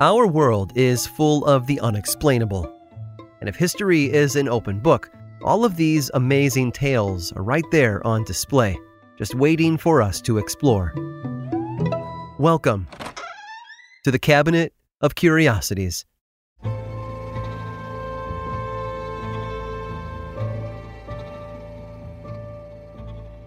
Our world is full of the unexplainable. And if history is an open book, all of these amazing tales are right there on display, just waiting for us to explore. Welcome to the Cabinet of Curiosities.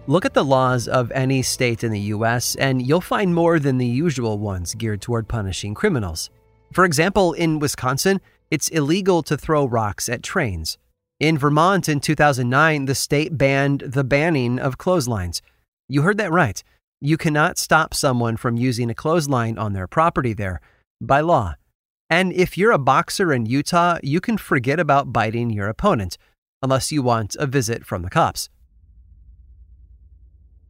Look at the laws of any state in the US, and you'll find more than the usual ones geared toward punishing criminals. For example, in Wisconsin, it's illegal to throw rocks at trains. In Vermont in 2009, the state banned the banning of clotheslines. You heard that right. You cannot stop someone from using a clothesline on their property there by law. And if you're a boxer in Utah, you can forget about biting your opponent, unless you want a visit from the cops.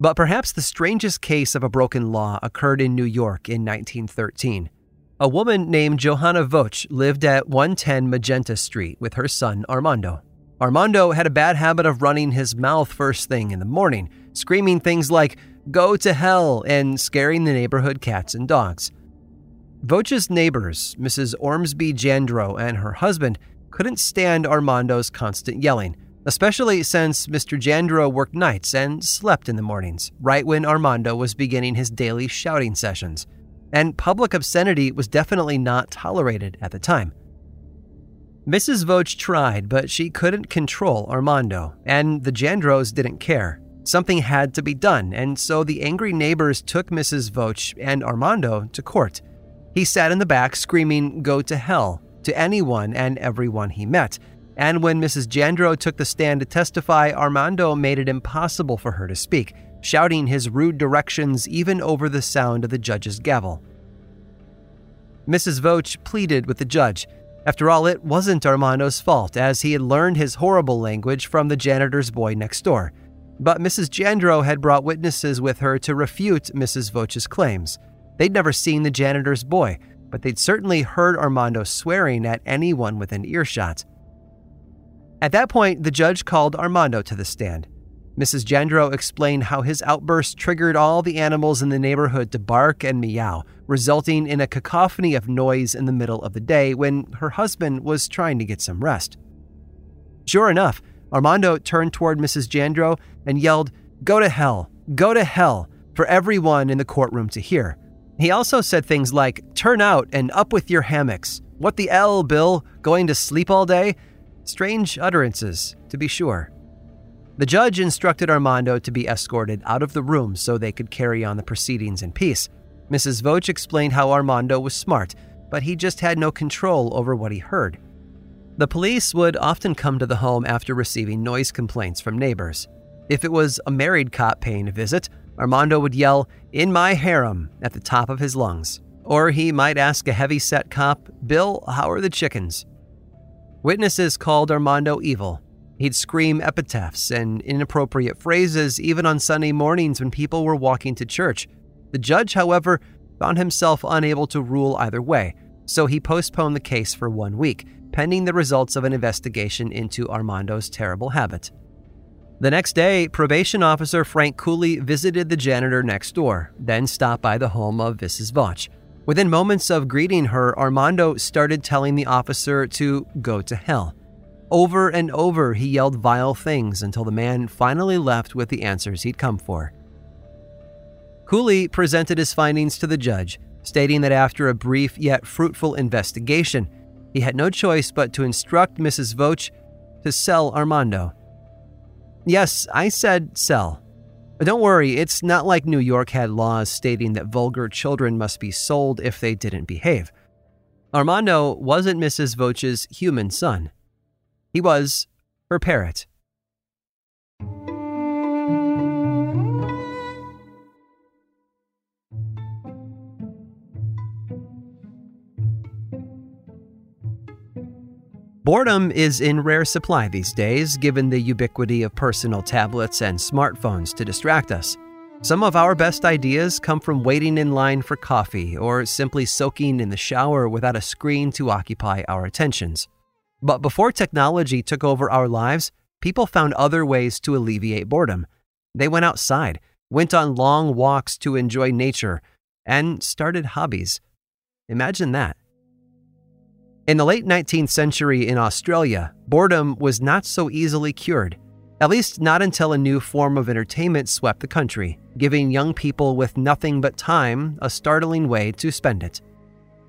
But perhaps the strangest case of a broken law occurred in New York in 1913. A woman named Johanna Voch lived at 110 Magenta Street with her son Armando. Armando had a bad habit of running his mouth first thing in the morning, screaming things like, Go to hell, and scaring the neighborhood cats and dogs. Voch's neighbors, Mrs. Ormsby Jandro and her husband, couldn't stand Armando's constant yelling, especially since Mr. Jandro worked nights and slept in the mornings, right when Armando was beginning his daily shouting sessions. And public obscenity was definitely not tolerated at the time. Mrs. Voch tried, but she couldn't control Armando, and the Jandros didn't care. Something had to be done, and so the angry neighbors took Mrs. Voch and Armando to court. He sat in the back screaming, Go to hell, to anyone and everyone he met and when Mrs. Jandro took the stand to testify, Armando made it impossible for her to speak, shouting his rude directions even over the sound of the judge's gavel. Mrs. Voch pleaded with the judge. After all, it wasn't Armando's fault, as he had learned his horrible language from the janitor's boy next door. But Mrs. Jandro had brought witnesses with her to refute Mrs. Voch's claims. They'd never seen the janitor's boy, but they'd certainly heard Armando swearing at anyone within earshot. At that point, the judge called Armando to the stand. Mrs. Jandro explained how his outburst triggered all the animals in the neighborhood to bark and meow, resulting in a cacophony of noise in the middle of the day when her husband was trying to get some rest. Sure enough, Armando turned toward Mrs. Jandro and yelled, Go to hell, go to hell, for everyone in the courtroom to hear. He also said things like, Turn out and up with your hammocks. What the L, Bill? Going to sleep all day? Strange utterances, to be sure. The judge instructed Armando to be escorted out of the room so they could carry on the proceedings in peace. Mrs. Voch explained how Armando was smart, but he just had no control over what he heard. The police would often come to the home after receiving noise complaints from neighbors. If it was a married cop paying a visit, Armando would yell, In my harem, at the top of his lungs. Or he might ask a heavy set cop, Bill, how are the chickens? Witnesses called Armando evil. He'd scream epitaphs and inappropriate phrases even on Sunday mornings when people were walking to church. The judge, however, found himself unable to rule either way, so he postponed the case for one week, pending the results of an investigation into Armando's terrible habit. The next day, probation officer Frank Cooley visited the janitor next door, then stopped by the home of Mrs. Voch. Within moments of greeting her, Armando started telling the officer to go to hell. Over and over, he yelled vile things until the man finally left with the answers he'd come for. Cooley presented his findings to the judge, stating that after a brief yet fruitful investigation, he had no choice but to instruct Mrs. Voch to sell Armando. Yes, I said sell. But don't worry, it's not like New York had laws stating that vulgar children must be sold if they didn't behave. Armando wasn't Mrs. Voch's human son. He was her parrot. Boredom is in rare supply these days, given the ubiquity of personal tablets and smartphones to distract us. Some of our best ideas come from waiting in line for coffee or simply soaking in the shower without a screen to occupy our attentions. But before technology took over our lives, people found other ways to alleviate boredom. They went outside, went on long walks to enjoy nature, and started hobbies. Imagine that In the late 19th century in Australia, boredom was not so easily cured, at least not until a new form of entertainment swept the country, giving young people with nothing but time a startling way to spend it.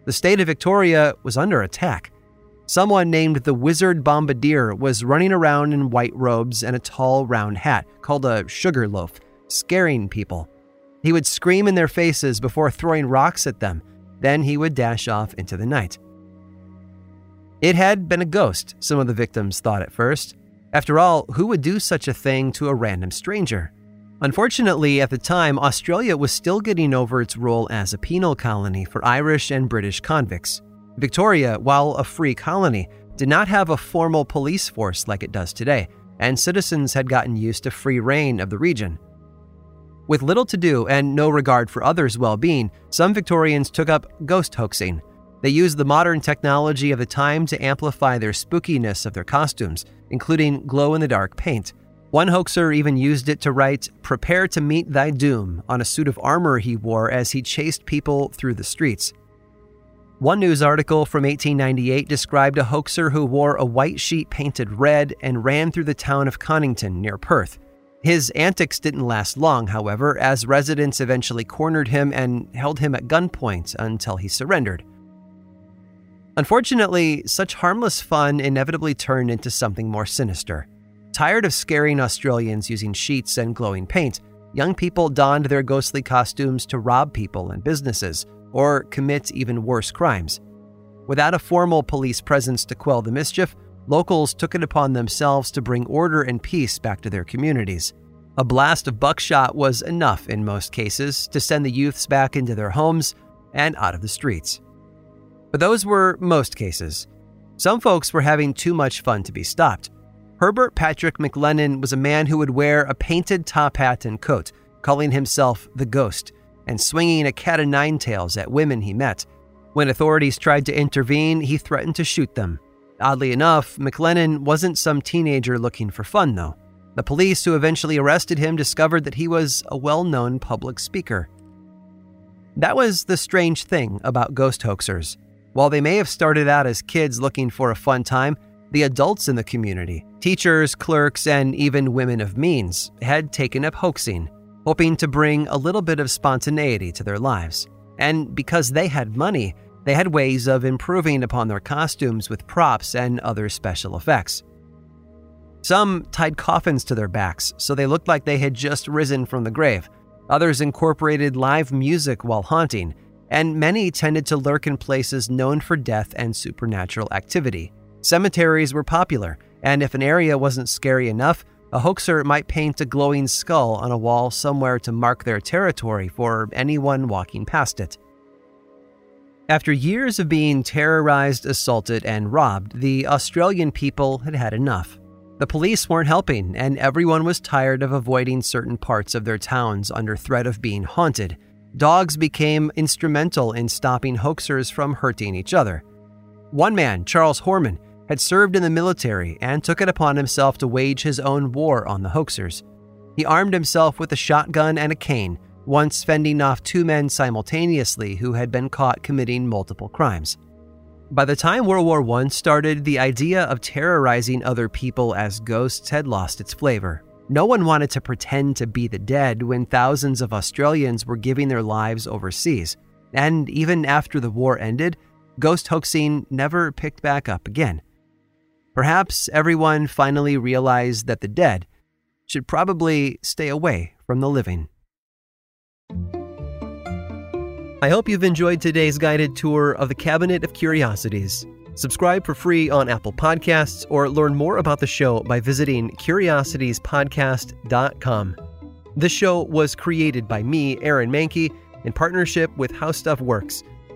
The state of Victoria was under attack. Someone named the Wizard Bombardier was running around in white robes and a tall round hat called a sugar loaf, scaring people. He would scream in their faces before throwing rocks at them, then he would dash off into the night. It had been a ghost, some of the victims thought at first. After all, who would do such a thing to a random stranger? Unfortunately, at the time, Australia was still getting over its role as a penal colony for Irish and British convicts. Victoria, while a free colony, did not have a formal police force like it does today, and citizens had gotten used to free reign of the region. With little to do and no regard for others' well being, some Victorians took up ghost hoaxing they used the modern technology of the time to amplify their spookiness of their costumes, including glow in the dark paint. One hoaxer even used it to write, Prepare to meet thy doom, on a suit of armor he wore as he chased people through the streets. One news article from 1898 described a hoaxer who wore a white sheet painted red and ran through the town of Conington near Perth. His antics didn't last long, however, as residents eventually cornered him and held him at gunpoint until he surrendered. Unfortunately, such harmless fun inevitably turned into something more sinister. Tired of scaring Australians using sheets and glowing paint, young people donned their ghostly costumes to rob people and businesses, or commit even worse crimes. Without a formal police presence to quell the mischief, locals took it upon themselves to bring order and peace back to their communities. A blast of buckshot was enough in most cases to send the youths back into their homes and out of the streets. But those were most cases. Some folks were having too much fun to be stopped. Herbert Patrick McLennan was a man who would wear a painted top hat and coat, calling himself the Ghost, and swinging a cat o' nine tails at women he met. When authorities tried to intervene, he threatened to shoot them. Oddly enough, McLennan wasn't some teenager looking for fun, though. The police who eventually arrested him discovered that he was a well known public speaker. That was the strange thing about ghost hoaxers. While they may have started out as kids looking for a fun time, the adults in the community, teachers, clerks, and even women of means, had taken up hoaxing, hoping to bring a little bit of spontaneity to their lives. And because they had money, they had ways of improving upon their costumes with props and other special effects. Some tied coffins to their backs so they looked like they had just risen from the grave. Others incorporated live music while haunting, and many tended to lurk in places known for death and supernatural activity. Cemeteries were popular, and if an area wasn't scary enough, a hoaxer might paint a glowing skull on a wall somewhere to mark their territory for anyone walking past it. After years of being terrorized, assaulted, and robbed, the Australian people had had enough. The police weren't helping, and everyone was tired of avoiding certain parts of their towns under threat of being haunted, dogs became instrumental in stopping hoaxers from hurting each other. One man, Charles Horman, had served in the military and took it upon himself to wage his own war on the hoaxers. He armed himself with a shotgun and a cane, once fending off two men simultaneously who had been caught committing multiple crimes. By the time World War I started, the idea of terrorizing other people as ghosts had lost its flavor. No one wanted to pretend to be the dead when thousands of Australians were giving their lives overseas. And even after the war ended, ghost hoaxing never picked back up again. Perhaps everyone finally realized that the dead should probably stay away from the living. I hope you've enjoyed today's guided tour of the Cabinet of Curiosities. Subscribe for free on Apple Podcasts or learn more about the show by visiting curiositiespodcast.com. This show was created by me, Aaron Mahnke, in partnership with How Stuff Works.